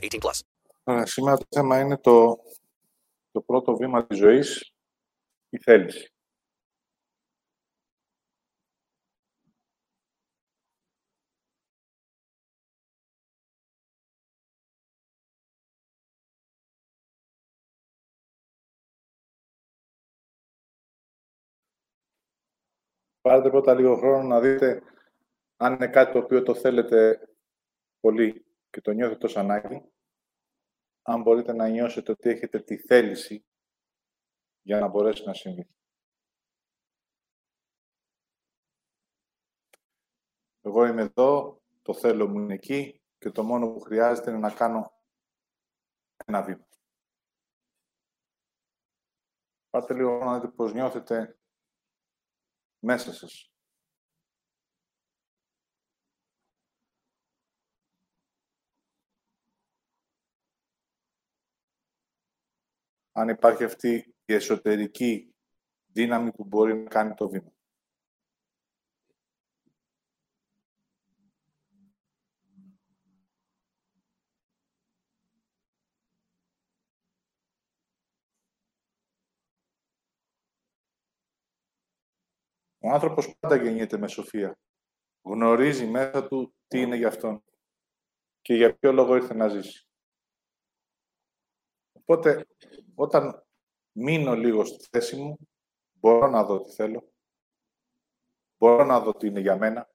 18 plus. Ωραία, σήμερα το θέμα είναι το, το πρώτο βήμα της ζωής, η θέληση. Πάρετε πρώτα λίγο χρόνο να δείτε αν είναι κάτι το οποίο το θέλετε πολύ και το νιώθετε τόσο ανάγκη. Αν μπορείτε να νιώσετε ότι έχετε τη θέληση για να μπορέσει να συμβεί. Εγώ είμαι εδώ, το θέλω μου είναι εκεί και το μόνο που χρειάζεται είναι να κάνω ένα βήμα. Πάτε λίγο να δείτε πώς νιώθετε μέσα σας. Αν υπάρχει αυτή η εσωτερική δύναμη που μπορεί να κάνει το βήμα. Ο άνθρωπος πάντα γεννιέται με σοφία. Γνωρίζει μέσα του τι είναι για αυτόν και για ποιο λόγο ήρθε να ζήσει. Οπότε, όταν μείνω λίγο στη θέση μου, μπορώ να δω τι θέλω, μπορώ να δω τι είναι για μένα,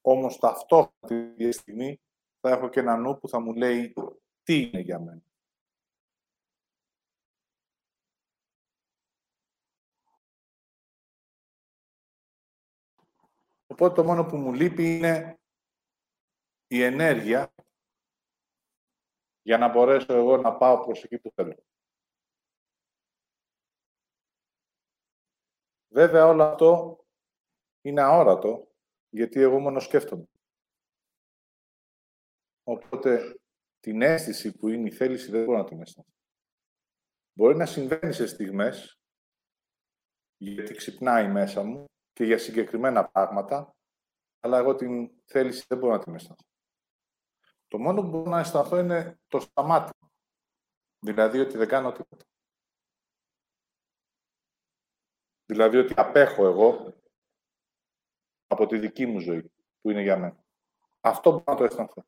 όμως ταυτόχρονα τη στιγμή θα έχω και ένα νου που θα μου λέει τι είναι για μένα. Οπότε το μόνο που μου λείπει είναι η ενέργεια για να μπορέσω εγώ να πάω προς εκεί που θέλω. Βέβαια όλο αυτό είναι αόρατο, γιατί εγώ μόνο σκέφτομαι. Οπότε την αίσθηση που είναι η θέληση δεν μπορώ να την αισθανθώ. Μπορεί να συμβαίνει σε στιγμές, γιατί ξυπνάει μέσα μου και για συγκεκριμένα πράγματα, αλλά εγώ την θέληση δεν μπορώ να την αισθανθώ. Το μόνο που μπορώ να αισθανθώ είναι το σταμάτημα. Δηλαδή ότι δεν κάνω τίποτα. Δηλαδή ότι απέχω εγώ από τη δική μου ζωή που είναι για μένα. Αυτό μπορώ να το αισθανθώ.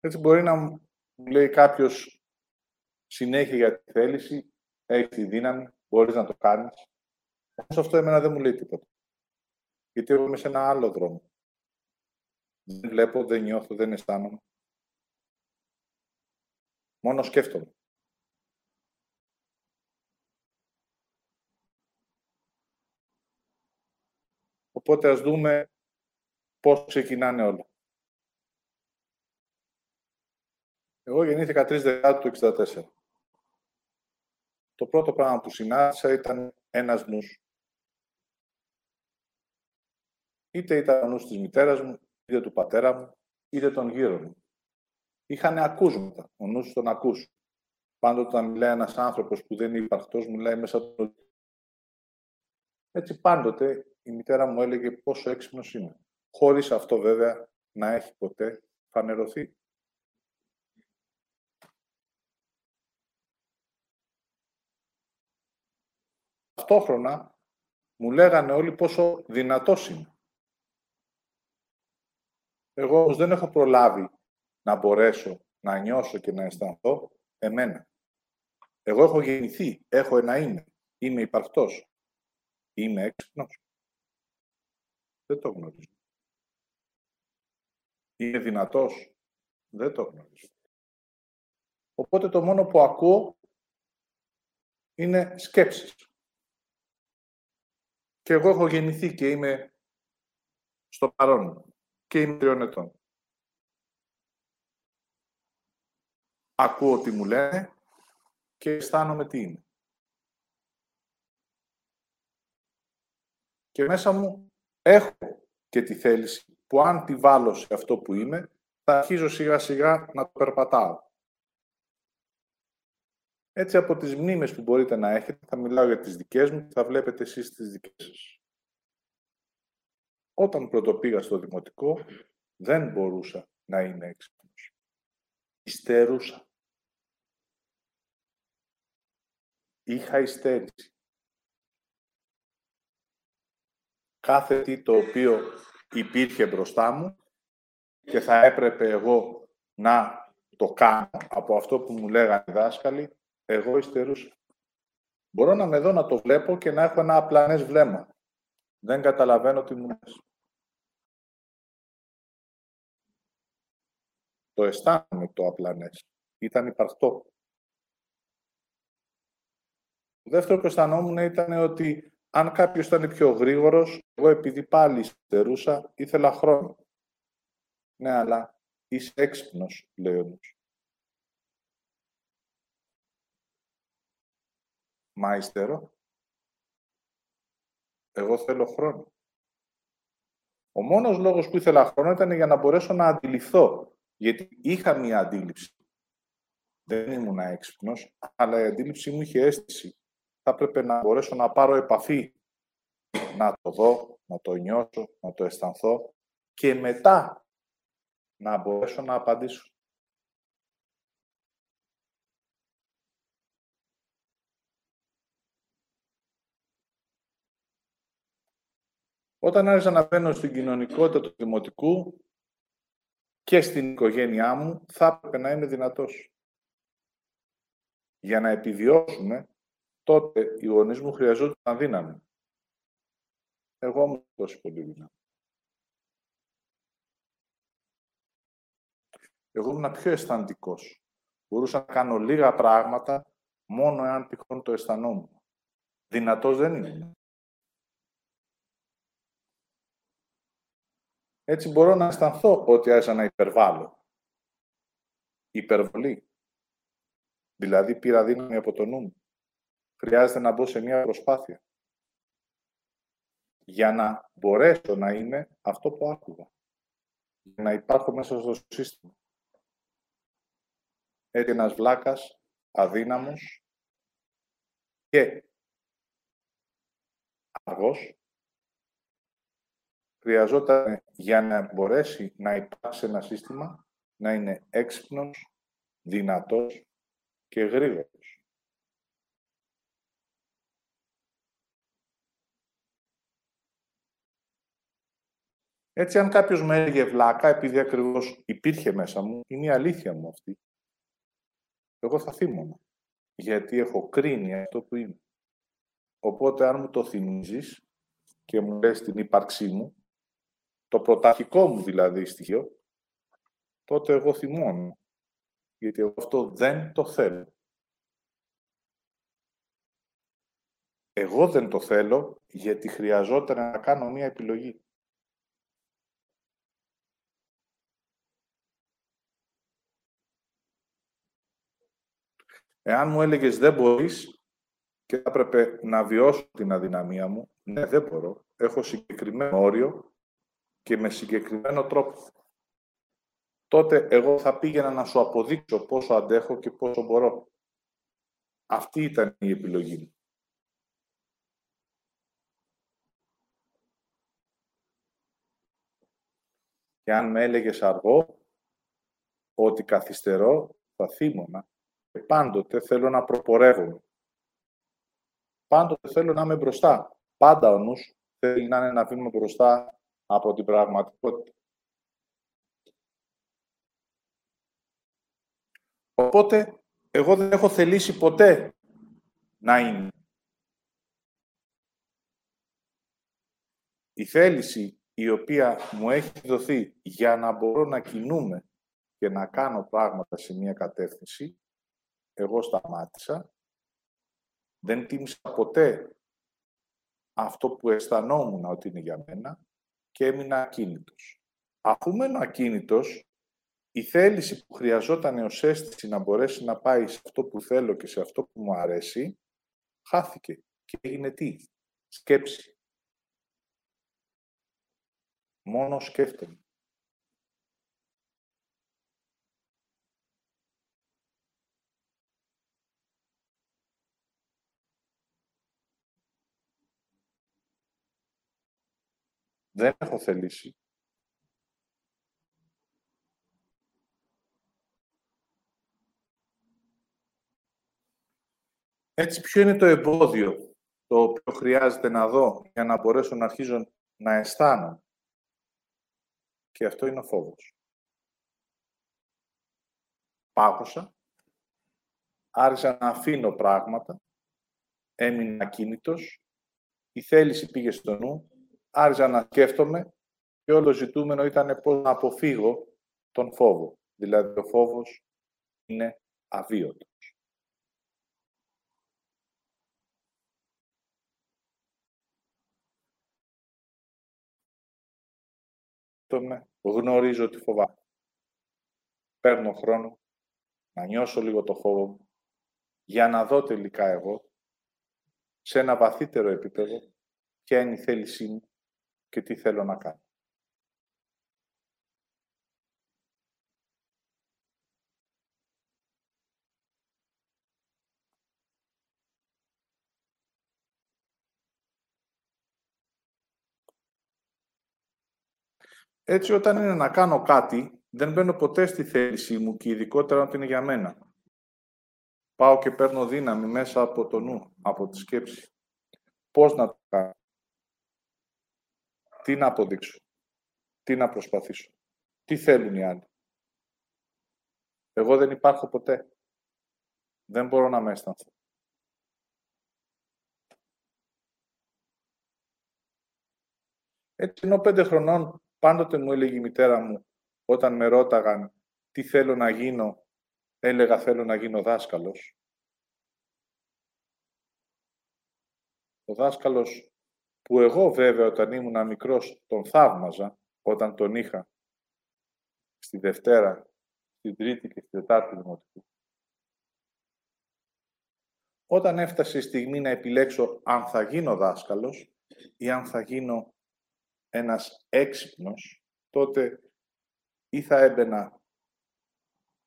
Έτσι μπορεί να μου λέει κάποιος συνέχεια για τη θέληση, έχει τη δύναμη, μπορείς να το κάνεις. Όμως αυτό εμένα δεν μου λέει τίποτα. Γιατί εγώ είμαι σε ένα άλλο δρόμο. Δεν βλέπω, δεν νιώθω, δεν αισθάνομαι. Μόνο σκέφτομαι. Οπότε ας δούμε πώς ξεκινάνε όλα. Εγώ γεννήθηκα 3 Δεκάτου του 1964. Το πρώτο πράγμα που συνάντησα ήταν ένας νους. Είτε ήταν ο νους της μητέρας μου, είτε του πατέρα μου, είτε των γύρω μου. Είχαν ακούσματα, ο νους τον ακούς. Πάντοτε όταν μιλάει ένας άνθρωπος που δεν είναι υπαρκτός, μιλάει μέσα του Έτσι πάντοτε η μητέρα μου έλεγε πόσο έξυπνος είναι. Χωρίς αυτό βέβαια να έχει ποτέ φανερωθεί. Ταυτόχρονα μου λέγανε όλοι πόσο δυνατός είμαι. Εγώ όμως δεν έχω προλάβει να μπορέσω να νιώσω και να αισθανθώ εμένα. Εγώ έχω γεννηθεί, έχω ένα είμαι, είμαι υπαρκτός. Είμαι έξυπνος. Δεν το γνωρίζω. Είμαι δυνατός. Δεν το γνωρίζω. Οπότε το μόνο που ακούω είναι σκέψεις Και εγώ έχω γεννηθεί και είμαι στο παρόν και είμαι τριών ετών. Ακούω τι μου λένε και αισθάνομαι τι είναι. Και μέσα μου έχω και τη θέληση που αν τη βάλω σε αυτό που είμαι, θα αρχίζω σιγά σιγά να το περπατάω. Έτσι από τις μνήμες που μπορείτε να έχετε, θα μιλάω για τις δικές μου και θα βλέπετε εσείς τις δικές σας. Όταν πρωτοπήγα στο δημοτικό, δεν μπορούσα να είμαι έξυπνος. Ιστερούσα. Είχα υστέρηση. Κάθε τι το οποίο υπήρχε μπροστά μου και θα έπρεπε εγώ να το κάνω από αυτό που μου λέγανε οι δάσκαλοι, εγώ υστερούσα. Μπορώ να με δω να το βλέπω και να έχω ένα απλανές βλέμμα. Δεν καταλαβαίνω τι μου λες. Το αισθάνομαι το απλανές. Ήταν υπαρκτό. Το δεύτερο που αισθανόμουν ήταν ότι αν κάποιος ήταν πιο γρήγορος, εγώ επειδή πάλι υστερούσα, ήθελα χρόνο. Ναι, αλλά είσαι έξυπνος, λέει όμως. Μα ύστερο. Εγώ θέλω χρόνο. Ο μόνος λόγος που ήθελα χρόνο ήταν για να μπορέσω να αντιληφθώ. Γιατί είχα μία αντίληψη. Δεν ήμουν έξυπνος, αλλά η αντίληψή μου είχε αίσθηση. Θα έπρεπε να μπορέσω να πάρω επαφή. Να το δω, να το νιώσω, να το αισθανθώ και μετά να μπορέσω να απαντήσω. Όταν άρχισα να μπαίνω στην κοινωνικότητα του δημοτικού και στην οικογένειά μου, θα έπρεπε να είμαι δυνατός. Για να επιβιώσουμε, τότε οι γονείς μου χρειαζόταν δύναμη. Εγώ μου τόσο πολύ δύναμη. Εγώ ήμουν πιο αισθαντικός. Μπορούσα να κάνω λίγα πράγματα μόνο εάν τυχόν το αισθανόμουν. Δυνατός δεν ήμουν. Έτσι μπορώ να αισθανθώ ότι άρχισα να υπερβάλλω. Υπερβολή. Δηλαδή πήρα δύναμη από το νου μου. Χρειάζεται να μπω σε μια προσπάθεια. Για να μπορέσω να είμαι αυτό που άκουγα. Για να υπάρχω μέσα στο σύστημα. Έτσι ένας βλάκας, αδύναμος και αργός, χρειαζόταν για να μπορέσει να υπάρξει ένα σύστημα να είναι έξυπνος, δυνατός και γρήγορος. Έτσι, αν κάποιος με έλεγε βλάκα, επειδή ακριβώς υπήρχε μέσα μου, είναι η αλήθεια μου αυτή. Εγώ θα θύμωνα, γιατί έχω κρίνει αυτό που είμαι. Οπότε, αν μου το θυμίζεις και μου λες την ύπαρξή μου, το πρωταρχικό μου δηλαδή στοιχείο, τότε εγώ θυμώνω. Γιατί εγώ αυτό δεν το θέλω. Εγώ δεν το θέλω γιατί χρειαζόταν να κάνω μία επιλογή. Εάν μου έλεγες δεν μπορείς και θα έπρεπε να βιώσω την αδυναμία μου, ναι, δεν μπορώ. Έχω συγκεκριμένο όριο και με συγκεκριμένο τρόπο. Τότε εγώ θα πήγαινα να σου αποδείξω πόσο αντέχω και πόσο μπορώ. Αυτή ήταν η επιλογή μου. Και αν με έλεγες αργό, ότι καθυστερώ, θα θύμωνα. Και πάντοτε θέλω να προπορεύομαι. Πάντοτε θέλω να είμαι μπροστά. Πάντα ο νους θέλει να είναι ένα βήμα μπροστά από την πραγματικότητα. Οπότε, εγώ δεν έχω θελήσει ποτέ να είμαι. Η θέληση η οποία μου έχει δοθεί για να μπορώ να κινούμε και να κάνω πράγματα σε μία κατεύθυνση, εγώ σταμάτησα. Δεν τίμησα ποτέ αυτό που αισθανόμουν ότι είναι για μένα και έμεινα ακίνητος. Αφού μένω ακίνητος, η θέληση που χρειαζόταν ως αίσθηση να μπορέσει να πάει σε αυτό που θέλω και σε αυτό που μου αρέσει, χάθηκε και έγινε τι, σκέψη. Μόνο σκέφτομαι. Δεν έχω θελήσει. Έτσι, ποιο είναι το εμπόδιο το οποίο χρειάζεται να δω για να μπορέσω να αρχίζω να αισθάνομαι; Και αυτό είναι ο φόβος. Πάγωσα, άρχισα να αφήνω πράγματα, έμεινα ακίνητος, η θέληση πήγε στο νου, άρχισα να σκέφτομαι και όλο ζητούμενο ήταν πώς να αποφύγω τον φόβο. Δηλαδή, ο φόβος είναι αβίωτος. με γνωρίζω ότι φοβάμαι. Παίρνω χρόνο να νιώσω λίγο το φόβο μου για να δω τελικά εγώ σε ένα βαθύτερο επίπεδο ποια είναι η θέλησή μου και τι θέλω να κάνω. Έτσι, όταν είναι να κάνω κάτι, δεν μπαίνω ποτέ στη θέλησή μου και ειδικότερα όταν είναι για μένα. Πάω και παίρνω δύναμη μέσα από το νου, από τη σκέψη. Πώς να το κάνω; Τι να αποδείξω. Τι να προσπαθήσω. Τι θέλουν οι άλλοι. Εγώ δεν υπάρχω ποτέ. Δεν μπορώ να με αισθανθώ. Έτσι, ενώ πέντε χρονών Πάντοτε μου έλεγε η μητέρα μου, όταν με ρώταγαν τι θέλω να γίνω, έλεγα θέλω να γίνω δάσκαλος. Ο δάσκαλος που εγώ βέβαια όταν ήμουν μικρός τον θαύμαζα, όταν τον είχα στη Δευτέρα, στην Τρίτη και στη Τετάρτη Δημοτικού. Όταν έφτασε η στιγμή να επιλέξω αν θα γίνω δάσκαλος ή αν θα γίνω ένας έξυπνος, τότε ή θα έμπαινα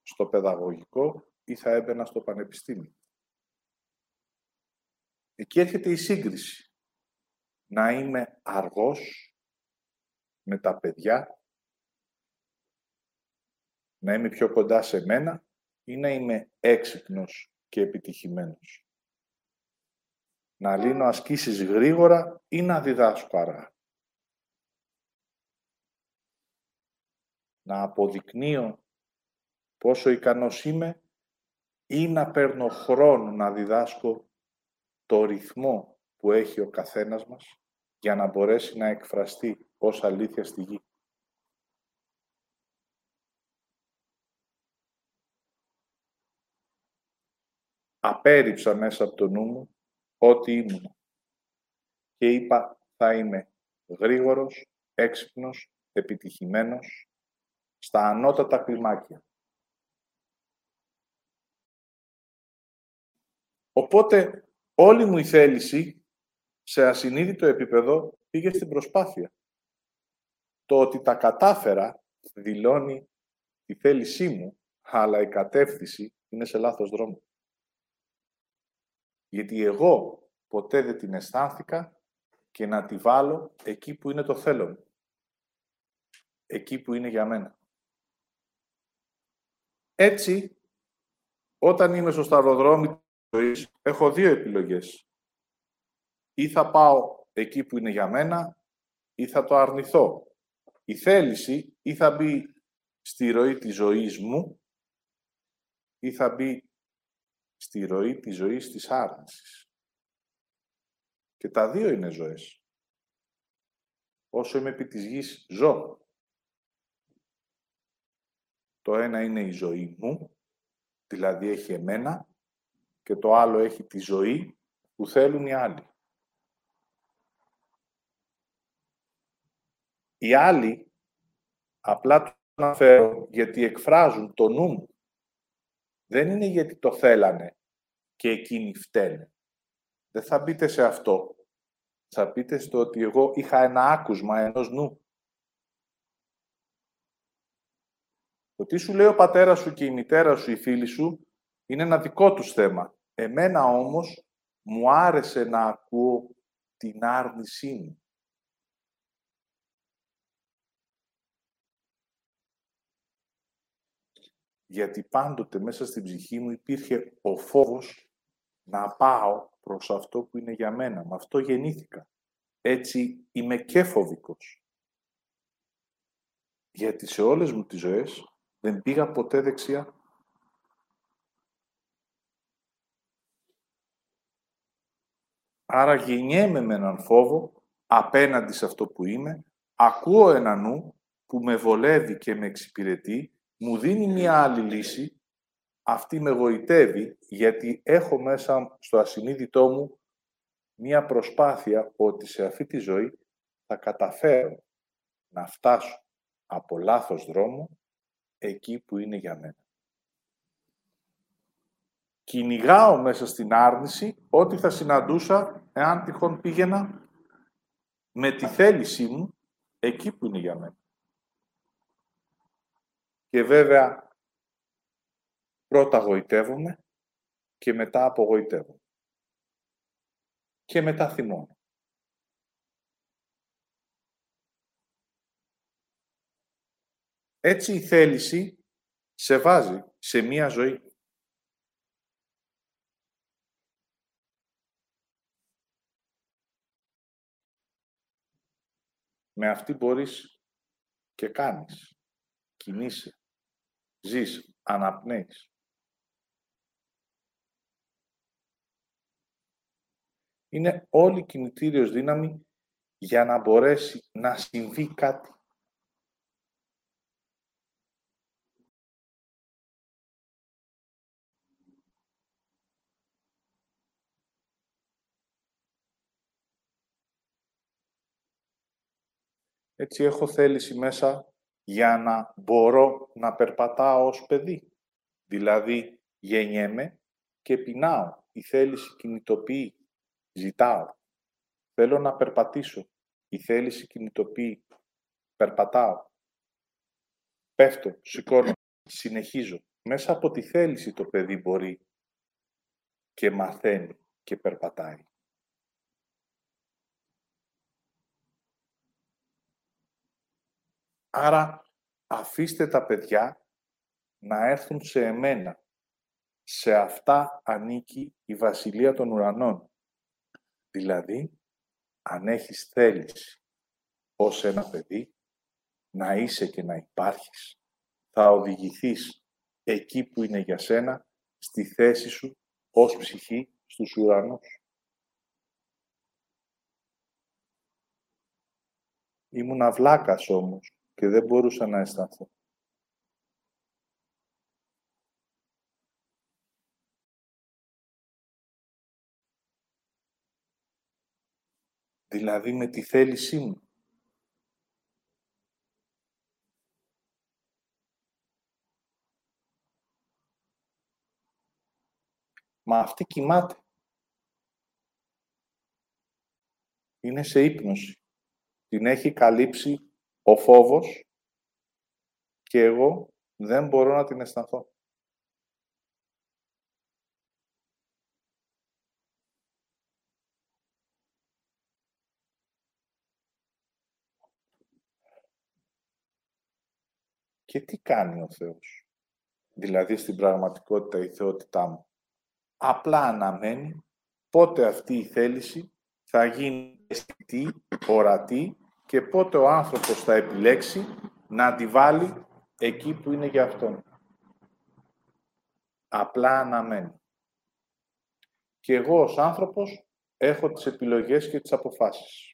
στο παιδαγωγικό ή θα έμπαινα στο πανεπιστήμιο. Εκεί έρχεται η σύγκριση. Να είμαι αργός με τα παιδιά, να είμαι πιο κοντά σε μένα ή να είμαι έξυπνος και επιτυχημένος. Να λύνω ασκήσεις γρήγορα ή να διδάσκω αργά. να αποδεικνύω πόσο ικανός είμαι ή να παίρνω χρόνο να διδάσκω το ρυθμό που έχει ο καθένας μας για να μπορέσει να εκφραστεί ως αλήθεια στη γη. Απέριψα μέσα από το νου μου ό,τι ήμουν και είπα θα είμαι γρήγορος, έξυπνος, επιτυχημένος στα ανώτατα κλιμάκια. Οπότε όλη μου η θέληση σε ασυνείδητο επίπεδο πήγε στην προσπάθεια. Το ότι τα κατάφερα δηλώνει τη θέλησή μου, αλλά η κατεύθυνση είναι σε λάθος δρόμο. Γιατί εγώ ποτέ δεν την αισθάνθηκα και να τη βάλω εκεί που είναι το θέλω μου. Εκεί που είναι για μένα. Έτσι, όταν είμαι στο σταυροδρόμι της ζωής, έχω δύο επιλογές. Ή θα πάω εκεί που είναι για μένα, ή θα το αρνηθώ. Η θέληση ή θα μπει στη ροή της ζωής μου, ή θα μπει στη ροή της ζωής της άρνησης. Και τα δύο είναι ζωές. Όσο είμαι επί της γης, ζω. Το ένα είναι η ζωή μου, δηλαδή έχει εμένα, και το άλλο έχει τη ζωή που θέλουν οι άλλοι. Οι άλλοι απλά το αναφέρω γιατί εκφράζουν το νου μου. Δεν είναι γιατί το θέλανε και εκείνοι φταίνε. Δεν θα μπείτε σε αυτό. Θα μπείτε στο ότι εγώ είχα ένα άκουσμα ενός νου. Το τι σου λέει ο πατέρας σου και η μητέρα σου, η φίλη σου, είναι ένα δικό τους θέμα. Εμένα όμως μου άρεσε να ακούω την άρνησή μου. Γιατί πάντοτε μέσα στην ψυχή μου υπήρχε ο φόβος να πάω προς αυτό που είναι για μένα. Με αυτό γεννήθηκα. Έτσι είμαι και φοβικός. Γιατί σε όλες μου τις ζωές δεν πήγα ποτέ δεξιά. Άρα γεννιέμαι με έναν φόβο απέναντι σε αυτό που είμαι, ακούω ένα νου που με βολεύει και με εξυπηρετεί, μου δίνει μια άλλη λύση, αυτή με γοητεύει γιατί έχω μέσα στο ασυνείδητό μου μια προσπάθεια ότι σε αυτή τη ζωή θα καταφέρω να φτάσω από λάθος δρόμο εκεί που είναι για μένα. Κυνηγάω μέσα στην άρνηση ό,τι θα συναντούσα εάν τυχόν πήγαινα με τη θέλησή μου εκεί που είναι για μένα. Και βέβαια πρώτα γοητεύομαι και μετά απογοητεύομαι. Και μετά θυμώνω. Έτσι η θέληση σε βάζει σε μία ζωή. Με αυτή μπορείς και κάνεις, κινείσαι, ζεις, αναπνέεις. Είναι όλη κινητήριος δύναμη για να μπορέσει να συμβεί κάτι. Έτσι έχω θέληση μέσα για να μπορώ να περπατάω ως παιδί. Δηλαδή γεννιέμαι και πεινάω. Η θέληση κινητοποιεί. Ζητάω. Θέλω να περπατήσω. Η θέληση κινητοποιεί. Περπατάω. Πέφτω, σηκώνω, συνεχίζω. Μέσα από τη θέληση το παιδί μπορεί και μαθαίνει και περπατάει. Άρα αφήστε τα παιδιά να έρθουν σε εμένα. Σε αυτά ανήκει η Βασιλεία των Ουρανών. Δηλαδή, αν έχεις θέληση ως ένα παιδί, να είσαι και να υπάρχεις, θα οδηγηθείς εκεί που είναι για σένα, στη θέση σου ως ψυχή στους ουρανούς. Ήμουν αυλάκας όμως και δεν μπορούσα να αισθανθώ. Δηλαδή με τη θέλησή μου. Μα αυτή κοιμάται. Είναι σε ύπνωση. Την έχει καλύψει ο φόβος και εγώ δεν μπορώ να την αισθανθώ. Και τι κάνει ο Θεός, δηλαδή στην πραγματικότητα η θεότητά μου. Απλά αναμένει πότε αυτή η θέληση θα γίνει αισθητή, ορατή και πότε ο άνθρωπος θα επιλέξει να αντιβάλει εκεί που είναι για αυτόν. Απλά αναμένει. Και εγώ ως άνθρωπος έχω τις επιλογές και τις αποφάσεις.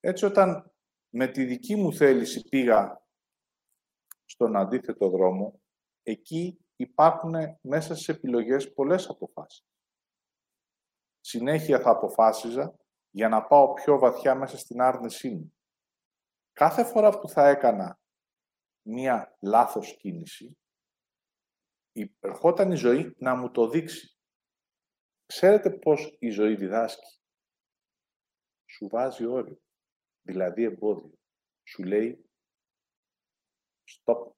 Έτσι, όταν με τη δική μου θέληση πήγα στον αντίθετο δρόμο, εκεί υπάρχουν μέσα στις επιλογές πολλές αποφάσεις. Συνέχεια θα αποφάσιζα για να πάω πιο βαθιά μέσα στην άρνησή μου. Κάθε φορά που θα έκανα μία λάθος κίνηση, ερχόταν η ζωή να μου το δείξει. Ξέρετε πώς η ζωή διδάσκει; Σου βάζει όριο, δηλαδή εμπόδιο. Σου λέει stop.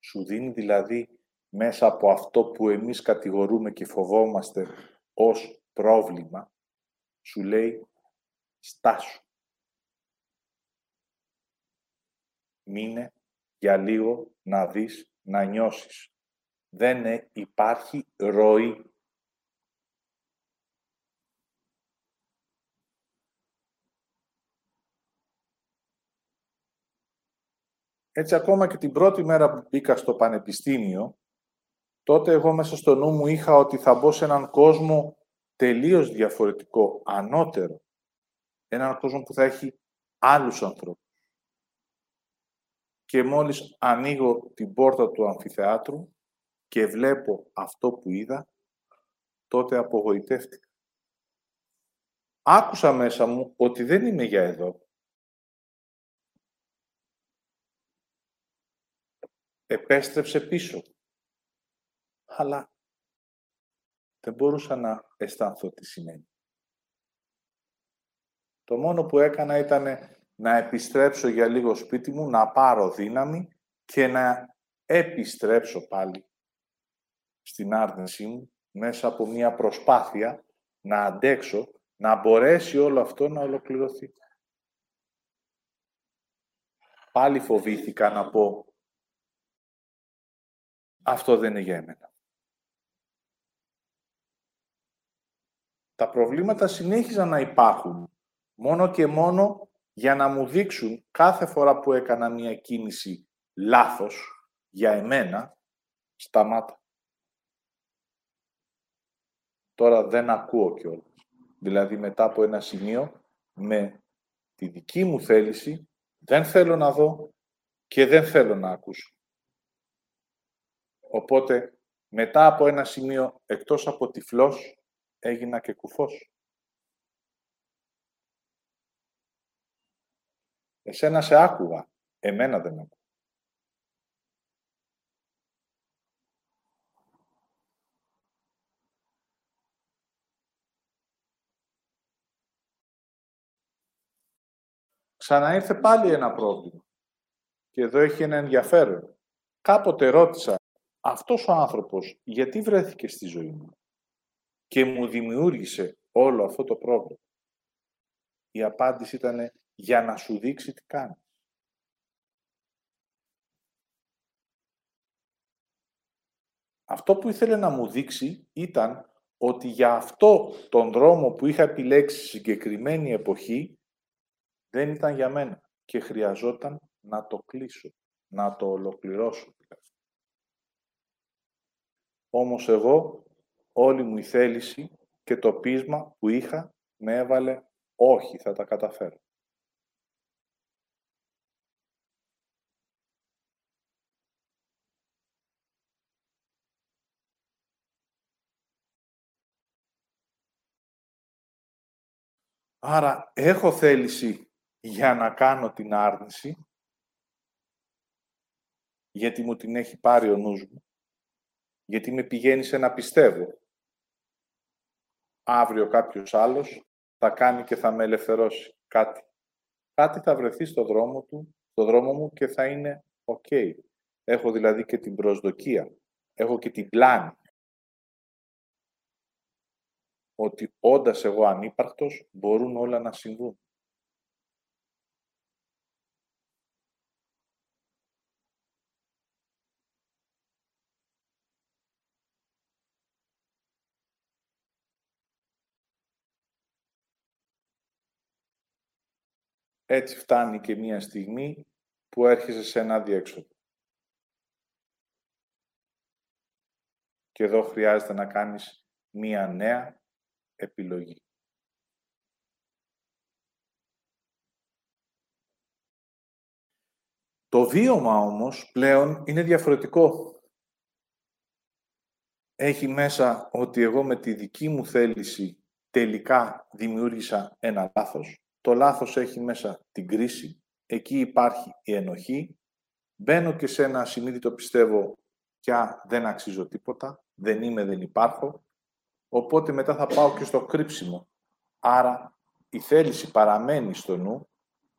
Σου δίνει δηλαδή μέσα από αυτό που εμείς κατηγορούμε και φοβόμαστε ως πρόβλημα, σου λέει στάσου. Μείνε για λίγο να δεις, να νιώσεις. Δεν υπάρχει ροή. Έτσι, ακόμα και την πρώτη μέρα που μπήκα στο πανεπιστήμιο, τότε εγώ μέσα στο νου μου είχα ότι θα μπω σε έναν κόσμο τελείως διαφορετικό, ανώτερο. Έναν κόσμο που θα έχει άλλους ανθρώπους. Και μόλις ανοίγω την πόρτα του αμφιθεάτρου και βλέπω αυτό που είδα, τότε απογοητεύτηκα. Άκουσα μέσα μου ότι δεν είμαι για εδώ. Επέστρεψε πίσω αλλά δεν μπορούσα να αισθανθώ τι σημαίνει. Το μόνο που έκανα ήταν να επιστρέψω για λίγο σπίτι μου, να πάρω δύναμη και να επιστρέψω πάλι στην άρνησή μου μέσα από μια προσπάθεια να αντέξω, να μπορέσει όλο αυτό να ολοκληρωθεί. Πάλι φοβήθηκα να πω αυτό δεν είναι για εμένα. τα προβλήματα συνέχιζαν να υπάρχουν. Μόνο και μόνο για να μου δείξουν κάθε φορά που έκανα μια κίνηση λάθος για εμένα, σταμάτα. Τώρα δεν ακούω κιόλας. Δηλαδή μετά από ένα σημείο, με τη δική μου θέληση, δεν θέλω να δω και δεν θέλω να ακούσω. Οπότε, μετά από ένα σημείο, εκτός από τυφλός, έγινα και κουφός. Εσένα σε άκουγα, εμένα δεν άκουγα. Ξαναήρθε πάλι ένα πρόβλημα. Και εδώ έχει ένα ενδιαφέρον. Κάποτε ρώτησα, αυτός ο άνθρωπος γιατί βρέθηκε στη ζωή μου και μου δημιούργησε όλο αυτό το πρόβλημα; Η απάντηση ήταν για να σου δείξει τι κάνεις. Αυτό που ήθελε να μου δείξει ήταν ότι για αυτό τον δρόμο που είχα επιλέξει συγκεκριμένη εποχή δεν ήταν για μένα και χρειαζόταν να το κλείσω, να το ολοκληρώσω. Όμως εγώ όλη μου η θέληση και το πείσμα που είχα με έβαλε όχι, θα τα καταφέρω. Άρα έχω θέληση για να κάνω την άρνηση, γιατί μου την έχει πάρει ο νους μου, γιατί με πηγαίνει σε να πιστεύω αύριο κάποιος άλλος θα κάνει και θα με ελευθερώσει κάτι. Κάτι θα βρεθεί στο δρόμο του, στο δρόμο μου και θα είναι ok. Έχω δηλαδή και την προσδοκία. Έχω και την πλάνη. Ότι όντας εγώ ανύπαρκτος μπορούν όλα να συμβούν. Έτσι φτάνει και μία στιγμή που έρχεσαι σε ένα διέξοδο. Και εδώ χρειάζεται να κάνεις μία νέα επιλογή. Το βίωμα όμως πλέον είναι διαφορετικό. Έχει μέσα ότι εγώ με τη δική μου θέληση τελικά δημιούργησα ένα λάθος. Το λάθος έχει μέσα την κρίση. Εκεί υπάρχει η ενοχή. Μπαίνω και σε ένα συνείδητο πιστεύω πια δεν αξίζω τίποτα, δεν είμαι, δεν υπάρχω. Οπότε μετά θα πάω και στο κρύψιμο. Άρα η θέληση παραμένει στο νου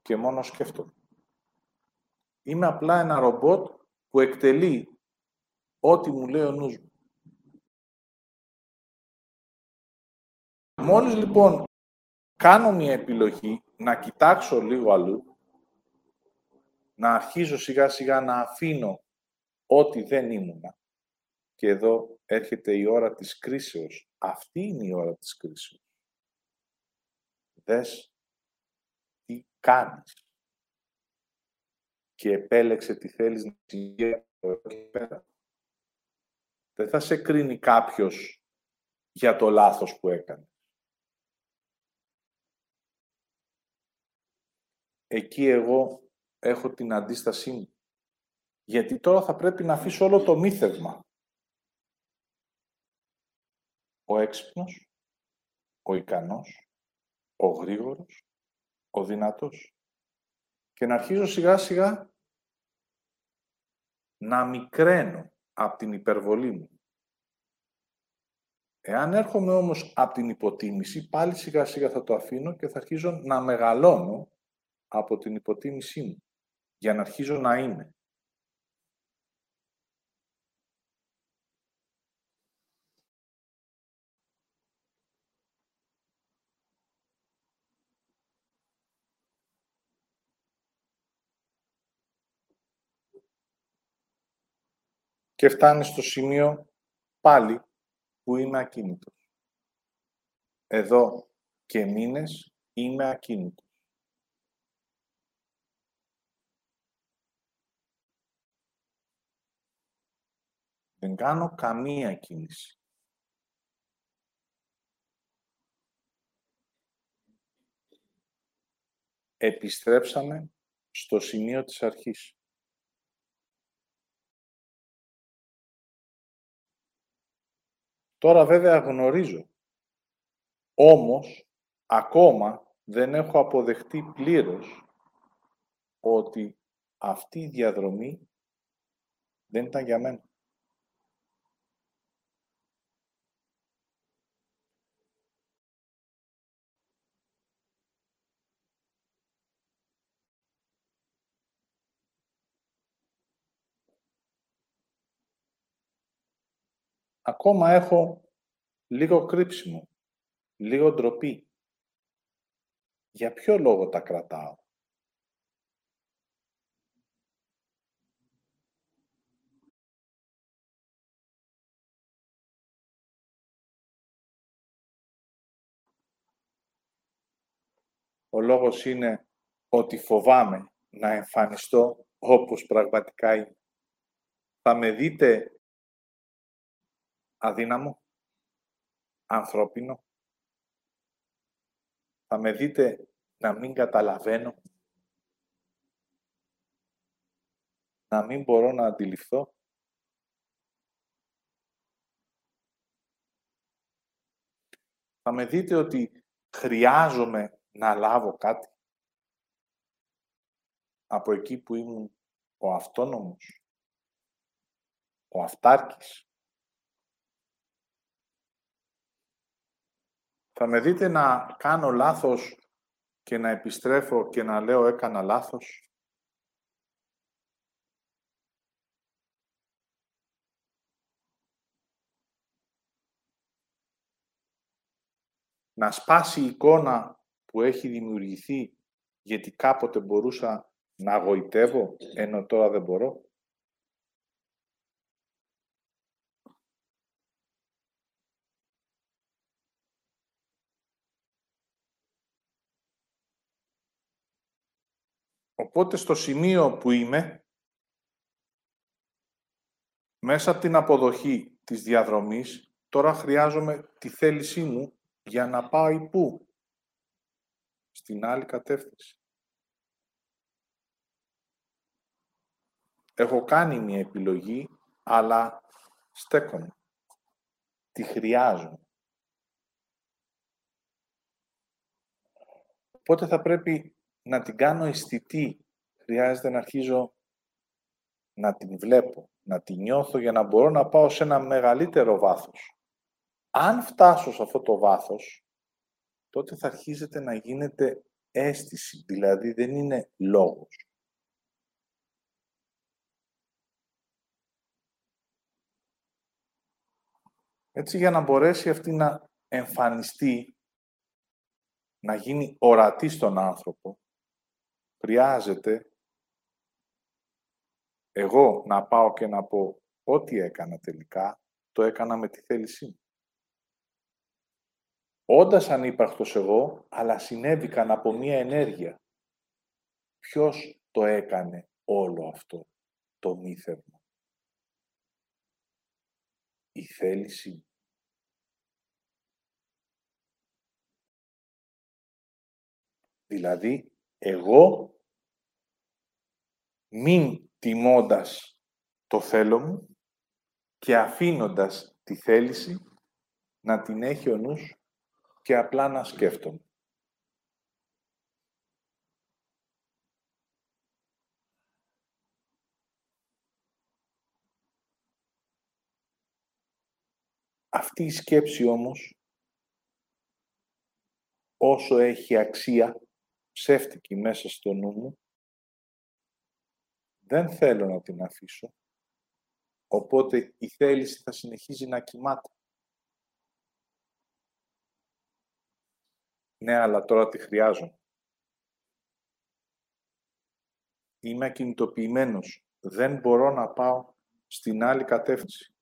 και μόνο σκέφτομαι. Είμαι απλά ένα ρομπότ που εκτελεί ό,τι μου λέει ο νους μου. Μόλις λοιπόν κάνω μια επιλογή να κοιτάξω λίγο αλλού, να αρχίζω σιγά σιγά να αφήνω ό,τι δεν ήμουνα. Και εδώ έρχεται η ώρα της κρίσεως. Αυτή είναι η ώρα της κρίσεως. Δες τι κάνεις. Και επέλεξε τι θέλεις να συμβεί από εκεί πέρα. Δεν θα σε κρίνει κάποιος για το λάθος που έκανε. Εκεί εγώ έχω την αντίστασή μου. Γιατί τώρα θα πρέπει να αφήσω όλο το μύθευμα. Ο έξυπνος, ο ικανός, ο γρήγορος, ο δυνατός. Και να αρχίζω σιγά σιγά να μικραίνω από την υπερβολή μου. Εάν έρχομαι όμως από την υποτίμηση, πάλι σιγά σιγά θα το αφήνω και θα αρχίζω να μεγαλώνω από την υποτίμησή μου, για να αρχίζω να είμαι. και φτάνει στο σημείο πάλι που είμαι ακίνητος. Εδώ και μήνες είμαι ακίνητος. Δεν κάνω καμία κίνηση. Επιστρέψαμε στο σημείο της αρχής. Τώρα βέβαια γνωρίζω. Όμως, ακόμα δεν έχω αποδεχτεί πλήρως ότι αυτή η διαδρομή δεν ήταν για μένα. Ακόμα έχω λίγο κρύψιμο, λίγο ντροπή. Για ποιο λόγο τα κρατάω; Ο λόγος είναι ότι φοβάμαι να εμφανιστώ όπως πραγματικά είμαι. Θα με δείτε αδύναμο, ανθρώπινο. Θα με δείτε να μην καταλαβαίνω, να μην μπορώ να αντιληφθώ. Θα με δείτε ότι χρειάζομαι να λάβω κάτι από εκεί που ήμουν ο αυτόνομος, ο αυτάρκης, Θα με δείτε να κάνω λάθος και να επιστρέφω και να λέω έκανα λάθος; Να σπάσει η εικόνα που έχει δημιουργηθεί γιατί κάποτε μπορούσα να αγωητεύω ενώ τώρα δεν μπορώ; Οπότε στο σημείο που είμαι, μέσα από την αποδοχή της διαδρομής, τώρα χρειάζομαι τη θέλησή μου για να πάω πού; Στην άλλη κατεύθυνση. έχω κάνει μια επιλογή, αλλά στέκομαι. Τη χρειάζομαι. Οπότε θα πρέπει να την κάνω αισθητή. Χρειάζεται να αρχίζω να την βλέπω, να την νιώθω για να μπορώ να πάω σε ένα μεγαλύτερο βάθος. Αν φτάσω σε αυτό το βάθος, τότε θα αρχίζετε να γίνεται αίσθηση, δηλαδή δεν είναι λόγος. Έτσι για να μπορέσει αυτή να εμφανιστεί, να γίνει ορατή στον άνθρωπο, χρειάζεται εγώ να πάω και να πω ό,τι έκανα τελικά, το έκανα με τη θέλησή μου. Όντας ανύπαρκτος εγώ, αλλά συνέβηκαν από μία ενέργεια. Ποιος το έκανε όλο αυτό το μύθευμα; Η θέληση Δηλαδή, εγώ μην τιμώντας το θέλω μου και αφήνοντας τη θέληση να την έχει ο νους και απλά να σκέφτομαι. Αυτή η σκέψη όμως, όσο έχει αξία, ψεύτικη μέσα στο νου μου, δεν θέλω να την αφήσω, οπότε η θέληση θα συνεχίζει να κοιμάται. Ναι, αλλά τώρα τη χρειάζομαι. Είμαι ακινητοποιημένος. Δεν μπορώ να πάω στην άλλη κατεύθυνση.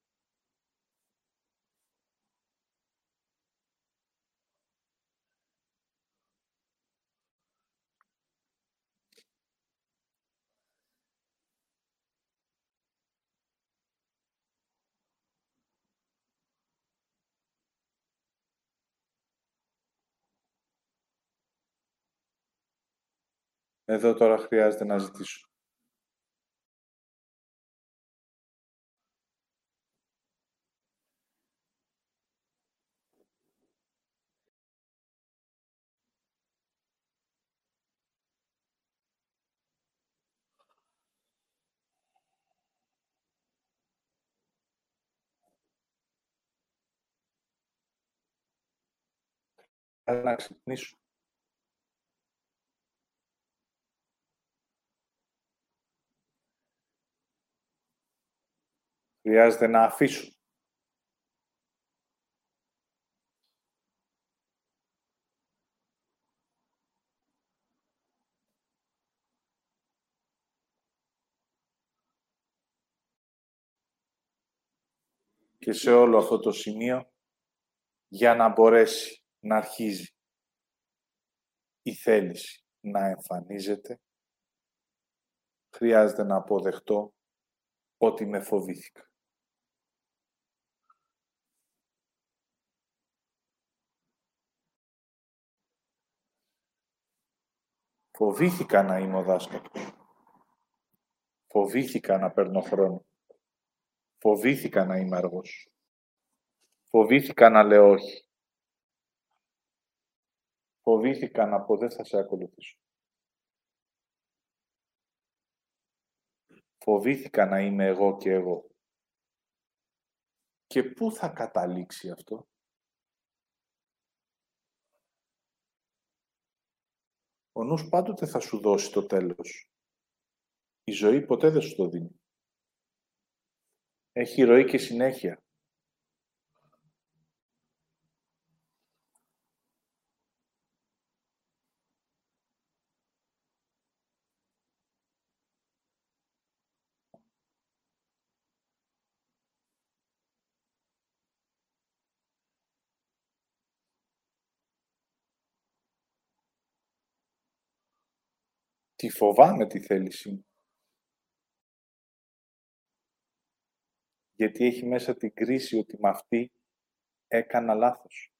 Εδώ τώρα χρειάζεται να ζητήσω. να ξυπνήσω. Χρειάζεται να αφήσω. Και σε όλο αυτό το σημείο, για να μπορέσει να αρχίζει η θέληση να εμφανίζεται, χρειάζεται να αποδεχτώ ότι με φοβήθηκα. Φοβήθηκα να είμαι ο δάσκαλος. Φοβήθηκα να παίρνω χρόνο. Φοβήθηκα να είμαι αργός. Φοβήθηκα να λέω όχι. Φοβήθηκα να πω δεν θα σε ακολουθήσω. Φοβήθηκα να είμαι εγώ και εγώ. Και πού θα καταλήξει αυτό; Ο νους πάντοτε θα σου δώσει το τέλος. Η ζωή ποτέ δεν σου το δίνει. Έχει ροή και συνέχεια. Τη φοβάμαι τη θέλησή μου. Γιατί έχει μέσα την κρίση ότι με αυτή έκανα λάθος.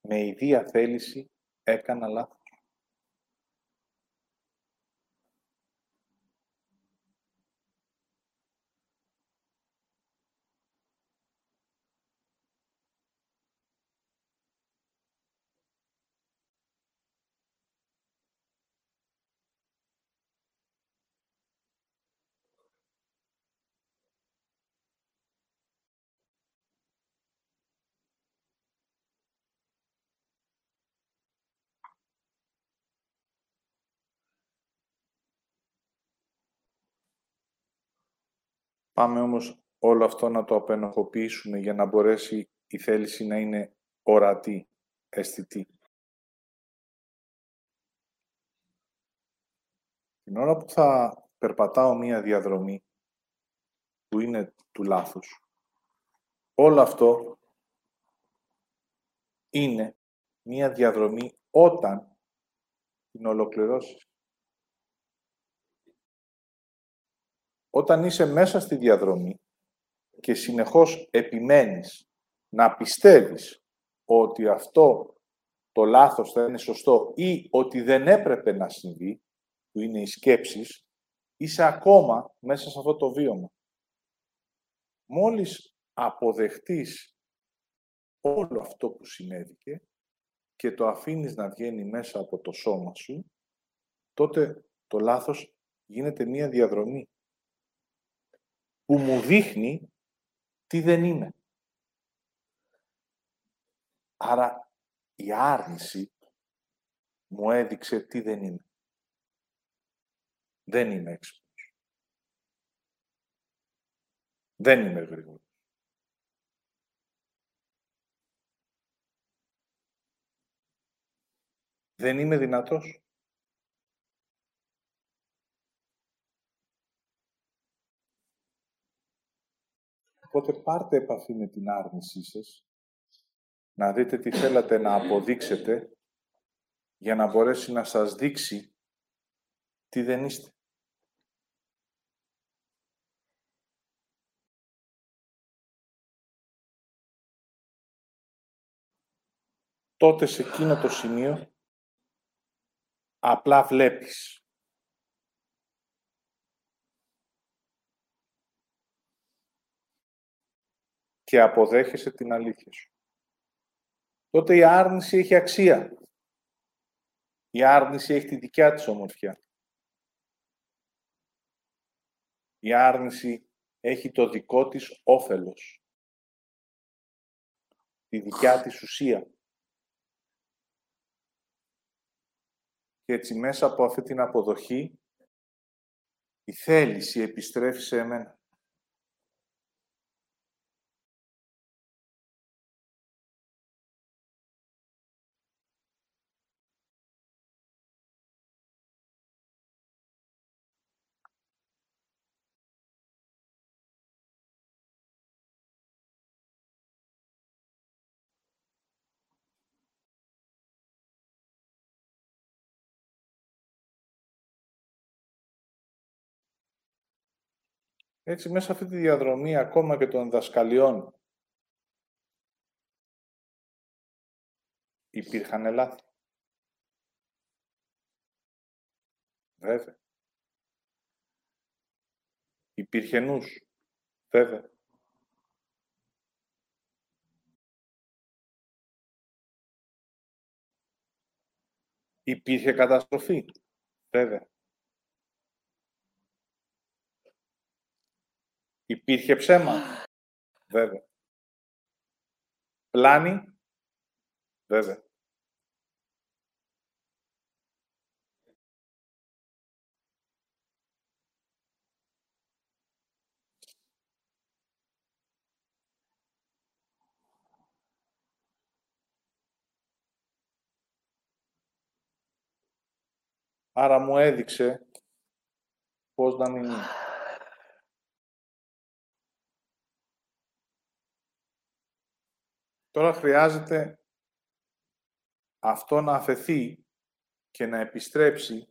Με ιδία θέληση έκανα λάθος. Πάμε όμως όλο αυτό να το απενοχοποιήσουμε για να μπορέσει η θέληση να είναι ορατή, αισθητή. Την ώρα που θα περπατάω μία διαδρομή που είναι του λάθους, όλο αυτό είναι μία διαδρομή όταν την ολοκληρώσεις. Όταν είσαι μέσα στη διαδρομή και συνεχώς επιμένεις να πιστεύεις ότι αυτό το λάθος θα είναι σωστό ή ότι δεν έπρεπε να συμβεί, που είναι οι σκέψεις, είσαι ακόμα μέσα σε αυτό το βίωμα. Μόλις αποδεχτείς όλο αυτό που συνέβηκε και το αφήνεις να βγαίνει μέσα από το σώμα σου, τότε το λάθος γίνεται μία διαδρομή που μου δείχνει τι δεν είμαι. Άρα η άρνηση μου έδειξε τι δεν είμαι. Δεν είμαι έξυπνος. Δεν είμαι γρήγορος. Δεν είμαι δυνατός. Οπότε πάρτε επαφή με την άρνησή σας, να δείτε τι θέλατε να αποδείξετε, για να μπορέσει να σας δείξει τι δεν είστε. Τότε σε εκείνο το σημείο απλά βλέπεις. Και αποδέχεσαι την αλήθεια σου. Τότε η άρνηση έχει αξία. Η άρνηση έχει τη δικιά της ομορφιά. Η άρνηση έχει το δικό της όφελος. Τη δικιά της ουσία. Και έτσι μέσα από αυτή την αποδοχή η θέληση επιστρέφει σε εμένα. Έτσι, μέσα αυτή τη διαδρομή ακόμα και των δασκαλιών υπήρχαν λάθη. Βέβαια. Υπήρχε νους. Βέβαια. Υπήρχε καταστροφή. Βέβαια. Υπήρχε ψέμα. Βέβαια. Πλάνη. Βέβαια. Άρα μου έδειξε πώς να μην Τώρα χρειάζεται αυτό να αφαιθεί και να επιστρέψει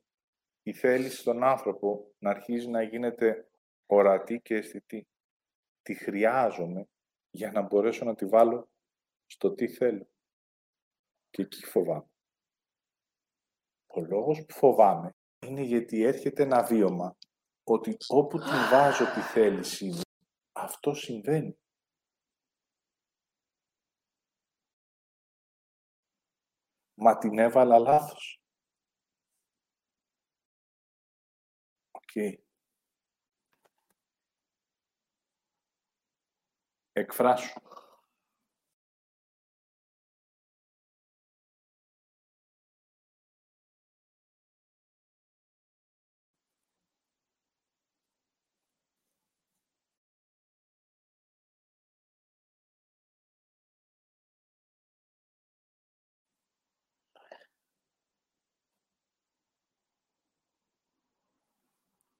η θέληση στον άνθρωπο να αρχίζει να γίνεται ορατή και αισθητή. Τη χρειάζομαι για να μπορέσω να τη βάλω στο τι θέλω. Και εκεί φοβάμαι. Ο λόγος που φοβάμαι είναι γιατί έρχεται ένα βίωμα ότι όπου την βάζω τη θέληση μου, αυτό συμβαίνει. Μα την έβαλα λάθος. Οκ. Εκφράσου.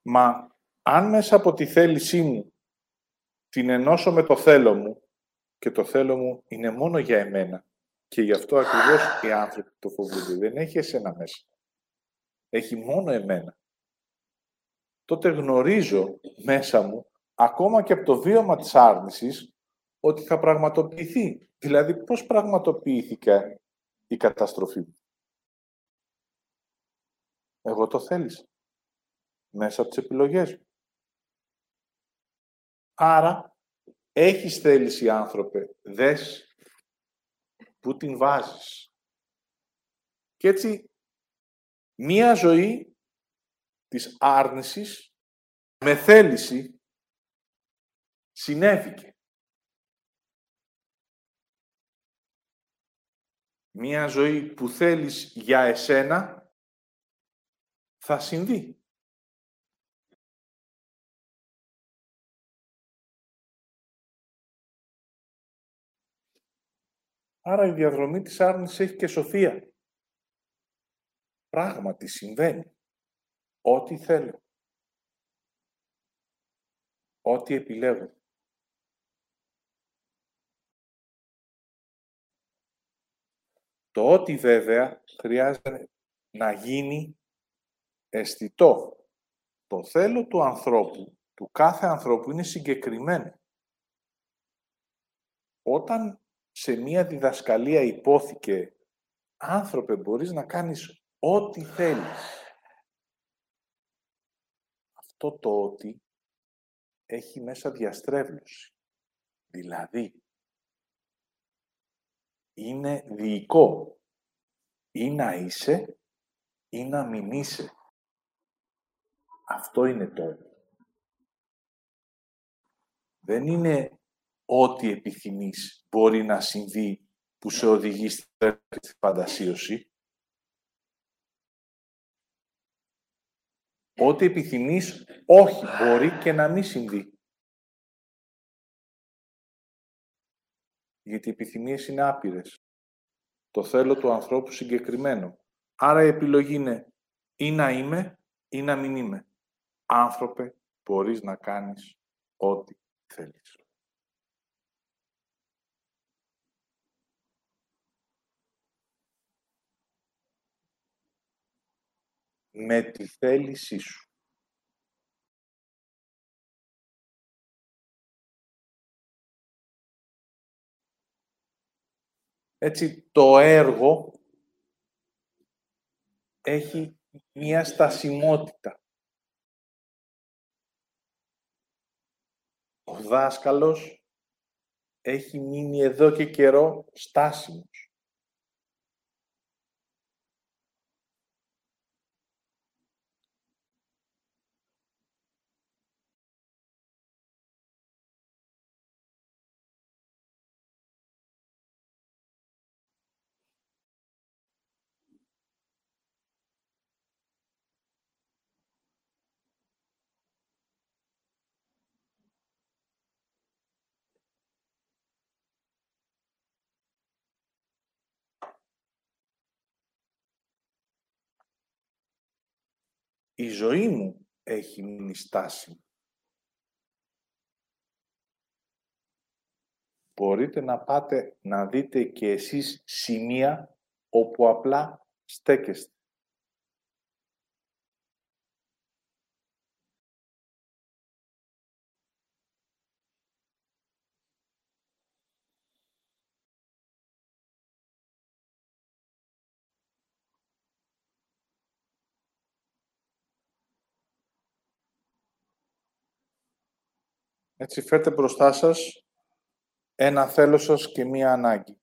Μα αν μέσα από τη θέλησή μου την ενώσω με το θέλω μου και το θέλω μου είναι μόνο για εμένα και γι' αυτό ακριβώς οι άνθρωποι το φοβούνται. Δεν έχει εσένα μέσα. Έχει μόνο εμένα. Τότε γνωρίζω μέσα μου, ακόμα και από το βίωμα της άρνησης, ότι θα πραγματοποιηθεί. Δηλαδή, πώς πραγματοποιήθηκε η καταστροφή μου; Εγώ το θέλησα. Μέσα από τις επιλογές μου. Άρα, έχεις θέληση, άνθρωπε, δες που την βάζεις. Και έτσι, μία ζωή της άρνησης με θέληση συνέβηκε. Μία ζωή που θέλεις για εσένα θα συμβεί. Άρα η διαδρομή της άρνησης έχει και σοφία. Πράγματι συμβαίνει. Ό,τι θέλω. Ό,τι επιλέγω. Το ό,τι βέβαια χρειάζεται να γίνει αισθητό. Το θέλω του ανθρώπου, του κάθε ανθρώπου, είναι συγκεκριμένο. Όταν σε μία διδασκαλία υπόθηκε «Άνθρωπε, μπορείς να κάνεις ό,τι θέλεις». Αυτό το «ότι» έχει μέσα διαστρέβλωση. Δηλαδή, είναι διοικό. Ή να είσαι ή να μην είσαι. Αυτό είναι το Δεν είναι ό,τι επιθυμείς μπορεί να συμβεί που σε οδηγεί στη φαντασίωσης. Ό,τι επιθυμείς, όχι, μπορεί και να μην συμβεί. Γιατί οι επιθυμίες είναι άπειρες. Το θέλω του ανθρώπου συγκεκριμένο. Άρα η επιλογή είναι ή να είμαι ή να μην είμαι. Άνθρωπε, μπορείς να κάνεις ό,τι θέλεις. Με τη θέλησή σου. Έτσι, το έργο έχει μία στασιμότητα. Ο δάσκαλος έχει μείνει εδώ και καιρό στάσιμος. Η ζωή μου έχει μείνει στάση. Μπορείτε να πάτε να δείτε και εσείς σημεία όπου απλά στέκεστε. Έτσι φέρτε μπροστά σας ένα θέλω σας και μία ανάγκη.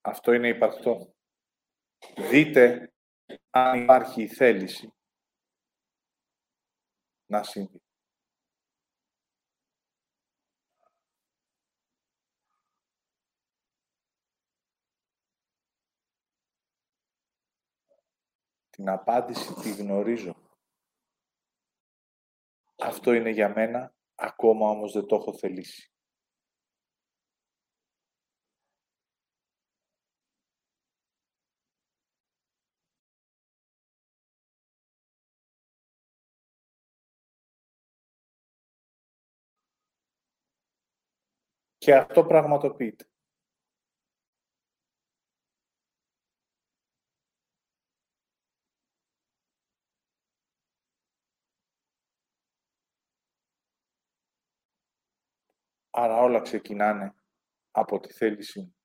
Αυτό είναι υπαρκτό. Δείτε αν υπάρχει η θέληση να συμβεί. Την απάντηση τη γνωρίζω. Αυτό είναι για μένα, ακόμα όμως δεν το έχω θελήσει. Και αυτό πραγματοποιείται. Άρα όλα ξεκινάνε από τη θέλησή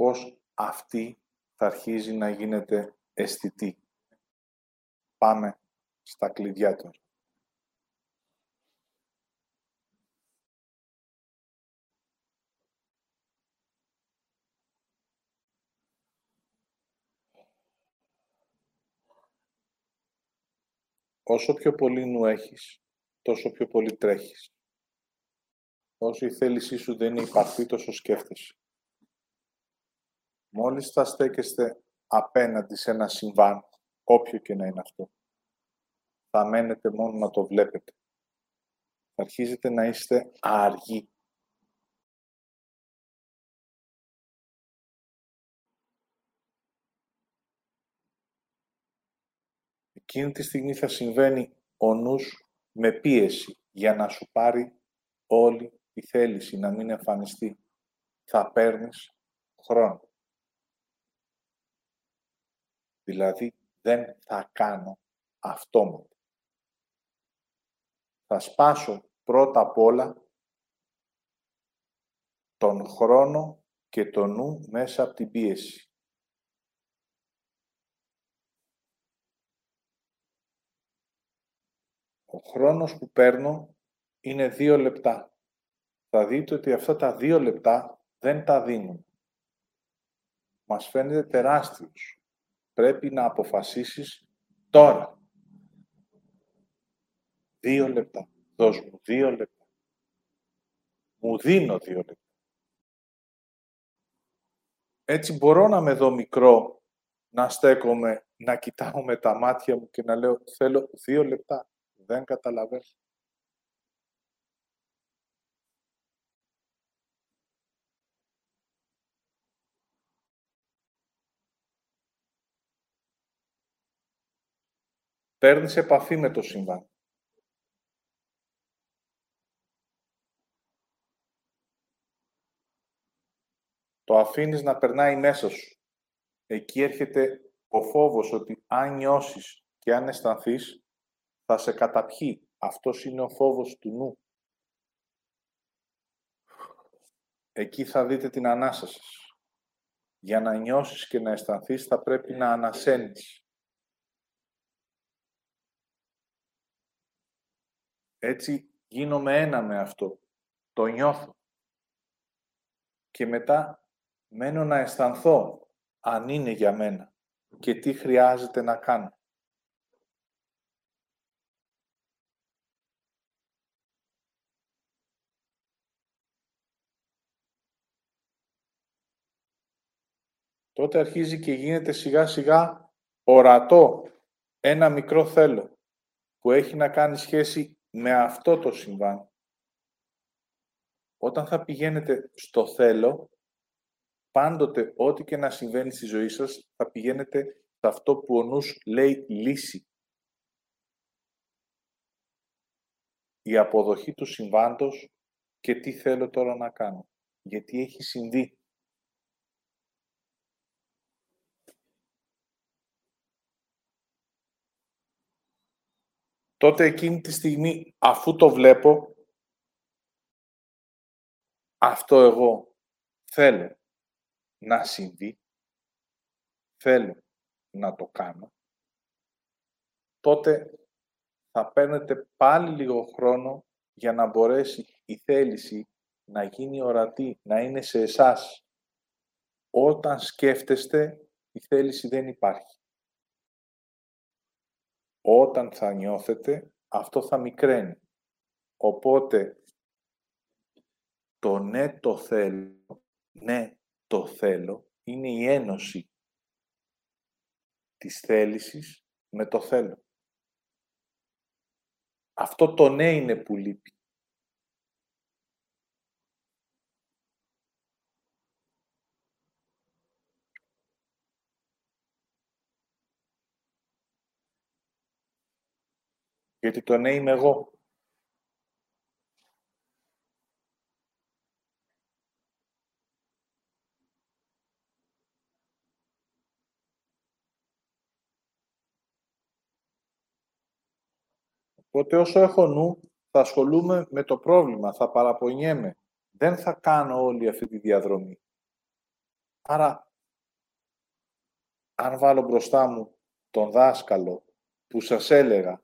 πώς αυτή θα αρχίζει να γίνεται αισθητή. Πάμε στα κλειδιά τώρα. Όσο πιο πολύ νου έχεις, τόσο πιο πολύ τρέχεις. Όσο η θέλησή σου δεν είναι υπαρθή, τόσο σκέφτεσαι. Μόλις θα στέκεστε απέναντι σε ένα συμβάν, όποιο και να είναι αυτό, θα μένετε μόνο να το βλέπετε. Θα αρχίζετε να είστε αργοί. Εκείνη τη στιγμή θα συμβαίνει ο νους με πίεση για να σου πάρει όλη τη θέληση να μην εμφανιστεί. Θα παίρνεις χρόνο. Δηλαδή, δεν θα κάνω αυτόματα. Θα σπάσω πρώτα απ' όλα τον χρόνο και το νου μέσα από την πίεση. Ο χρόνος που παίρνω είναι δύο λεπτά. Θα δείτε ότι αυτά τα δύο λεπτά δεν τα δίνουν. Μας φαίνεται τεράστιος πρέπει να αποφασίσεις τώρα. Δύο λεπτά. Δώσ' μου δύο λεπτά. Μου δίνω δύο λεπτά. Έτσι μπορώ να με δω μικρό, να στέκομαι, να κοιτάω με τα μάτια μου και να λέω θέλω δύο λεπτά. Δεν καταλαβαίνω. Παίρνεις επαφή με το συμβάν. Το αφήνεις να περνάει μέσα σου. Εκεί έρχεται ο φόβος ότι αν νιώσεις και αν αισθανθείς, θα σε καταπιεί. Αυτός είναι ο φόβος του νου. Εκεί θα δείτε την ανάσα σας. Για να νιώσεις και να αισθανθείς, θα πρέπει να ανασένεις. Έτσι γίνομαι ένα με αυτό. Το νιώθω. Και μετά μένω να αισθανθώ αν είναι για μένα και τι χρειάζεται να κάνω. τότε αρχίζει και γίνεται σιγά σιγά ορατό ένα μικρό θέλω που έχει να κάνει σχέση με αυτό το συμβάν. Όταν θα πηγαίνετε στο θέλω, πάντοτε ό,τι και να συμβαίνει στη ζωή σας, θα πηγαίνετε σε αυτό που ο νους λέει λύση. Η αποδοχή του συμβάντος και τι θέλω τώρα να κάνω. Γιατί έχει συμβεί. Τότε εκείνη τη στιγμή, αφού το βλέπω, αυτό εγώ θέλω να συμβεί, θέλω να το κάνω, τότε θα παίρνετε πάλι λίγο χρόνο για να μπορέσει η θέληση να γίνει ορατή, να είναι σε εσάς. Όταν σκέφτεστε, η θέληση δεν υπάρχει. Όταν θα νιώθετε, αυτό θα μικραίνει. Οπότε, το ναι το θέλω, ναι το θέλω, είναι η ένωση της θέλησης με το θέλω. Αυτό το ναι είναι που λείπει. Γιατί το ναι είμαι εγώ. Οπότε όσο έχω νου, θα ασχολούμαι με το πρόβλημα, θα παραπονιέμαι. Δεν θα κάνω όλη αυτή τη διαδρομή. Άρα, αν βάλω μπροστά μου τον δάσκαλο που σας έλεγα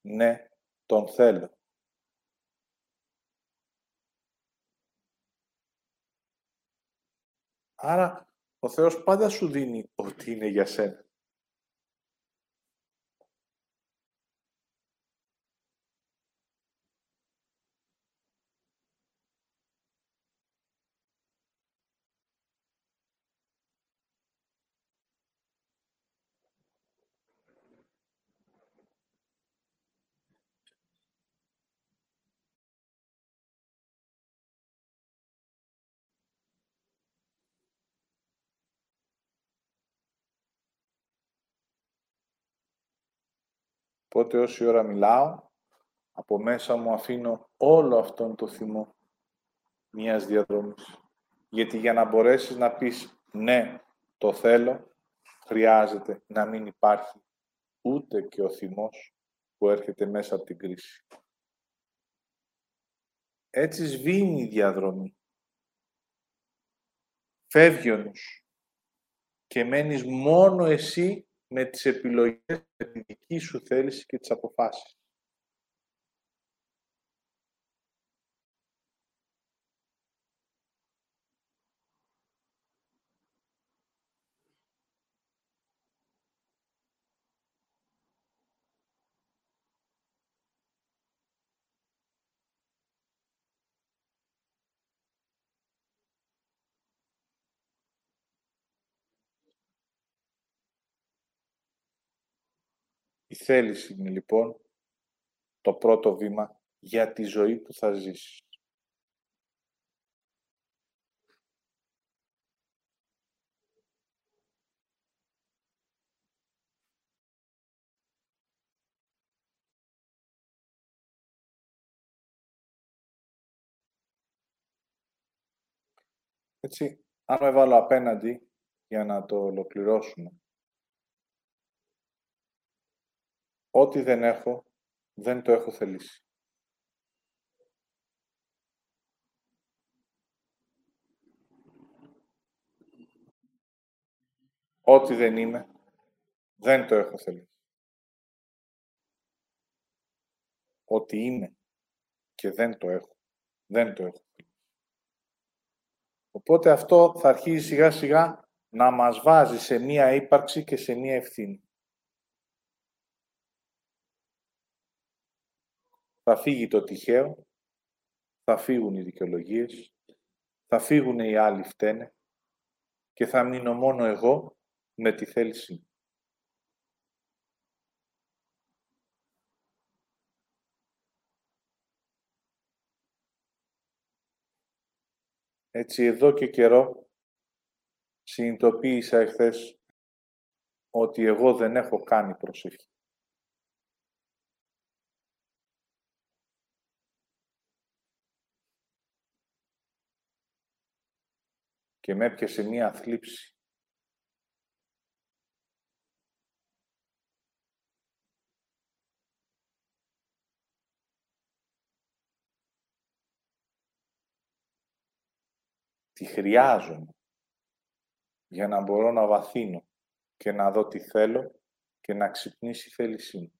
Ναι, τον θέλω. Άρα, ο Θεός πάντα σου δίνει ό,τι είναι για σένα. Οπότε όση ώρα μιλάω, από μέσα μου αφήνω όλο αυτόν το θυμό μιας διαδρομής. Γιατί για να μπορέσεις να πεις ναι, το θέλω, χρειάζεται να μην υπάρχει ούτε και ο θυμός που έρχεται μέσα από την κρίση. Έτσι σβήνει η διαδρομή. Φεύγει ο και μένεις μόνο εσύ με τις επιλογές, με τη δική σου θέληση και τις αποφάσεις. Η θέληση είναι λοιπόν το πρώτο βήμα για τη ζωή που θα ζήσεις. Έτσι, αν με βάλω απέναντι για να το ολοκληρώσουμε, Ό,τι δεν έχω, δεν το έχω θελήσει. Ό,τι δεν είμαι, δεν το έχω θελήσει. Ό,τι είμαι και δεν το έχω, δεν το έχω θελήσει. Οπότε αυτό θα αρχίσει σιγά σιγά να μας βάζει σε μία ύπαρξη και σε μία ευθύνη. Θα φύγει το τυχαίο, θα φύγουν οι δικαιολογίες, θα φύγουν οι άλλοι φταίνε και θα μείνω μόνο εγώ με τη θέλησή μου. Έτσι εδώ και καιρό συνειδητοποίησα εχθές ότι εγώ δεν έχω κάνει προσευχή. Και με έπιασε μία θλίψη. Τη χρειάζομαι για να μπορώ να βαθύνω και να δω τι θέλω και να ξυπνήσει η θέλησή μου.